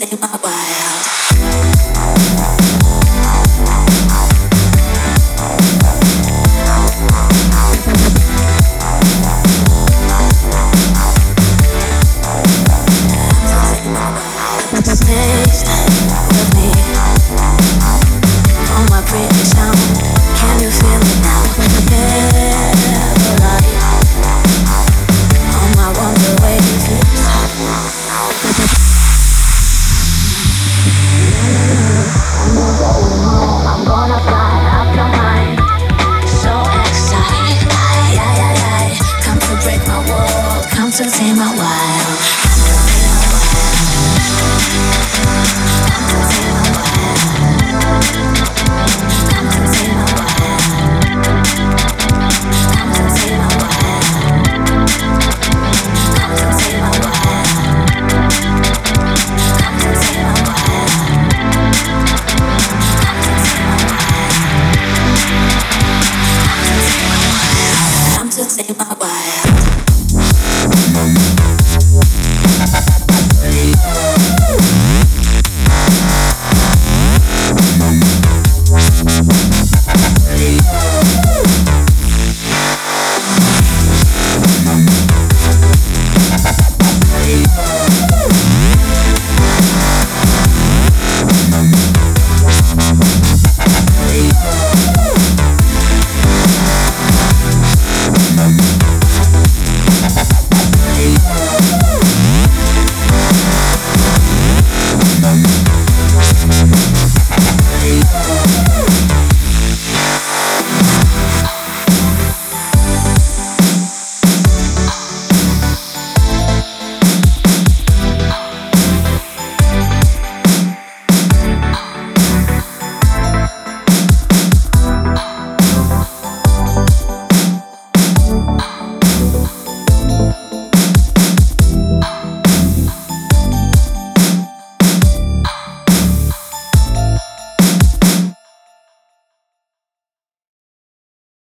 To my wild. concerts in my wild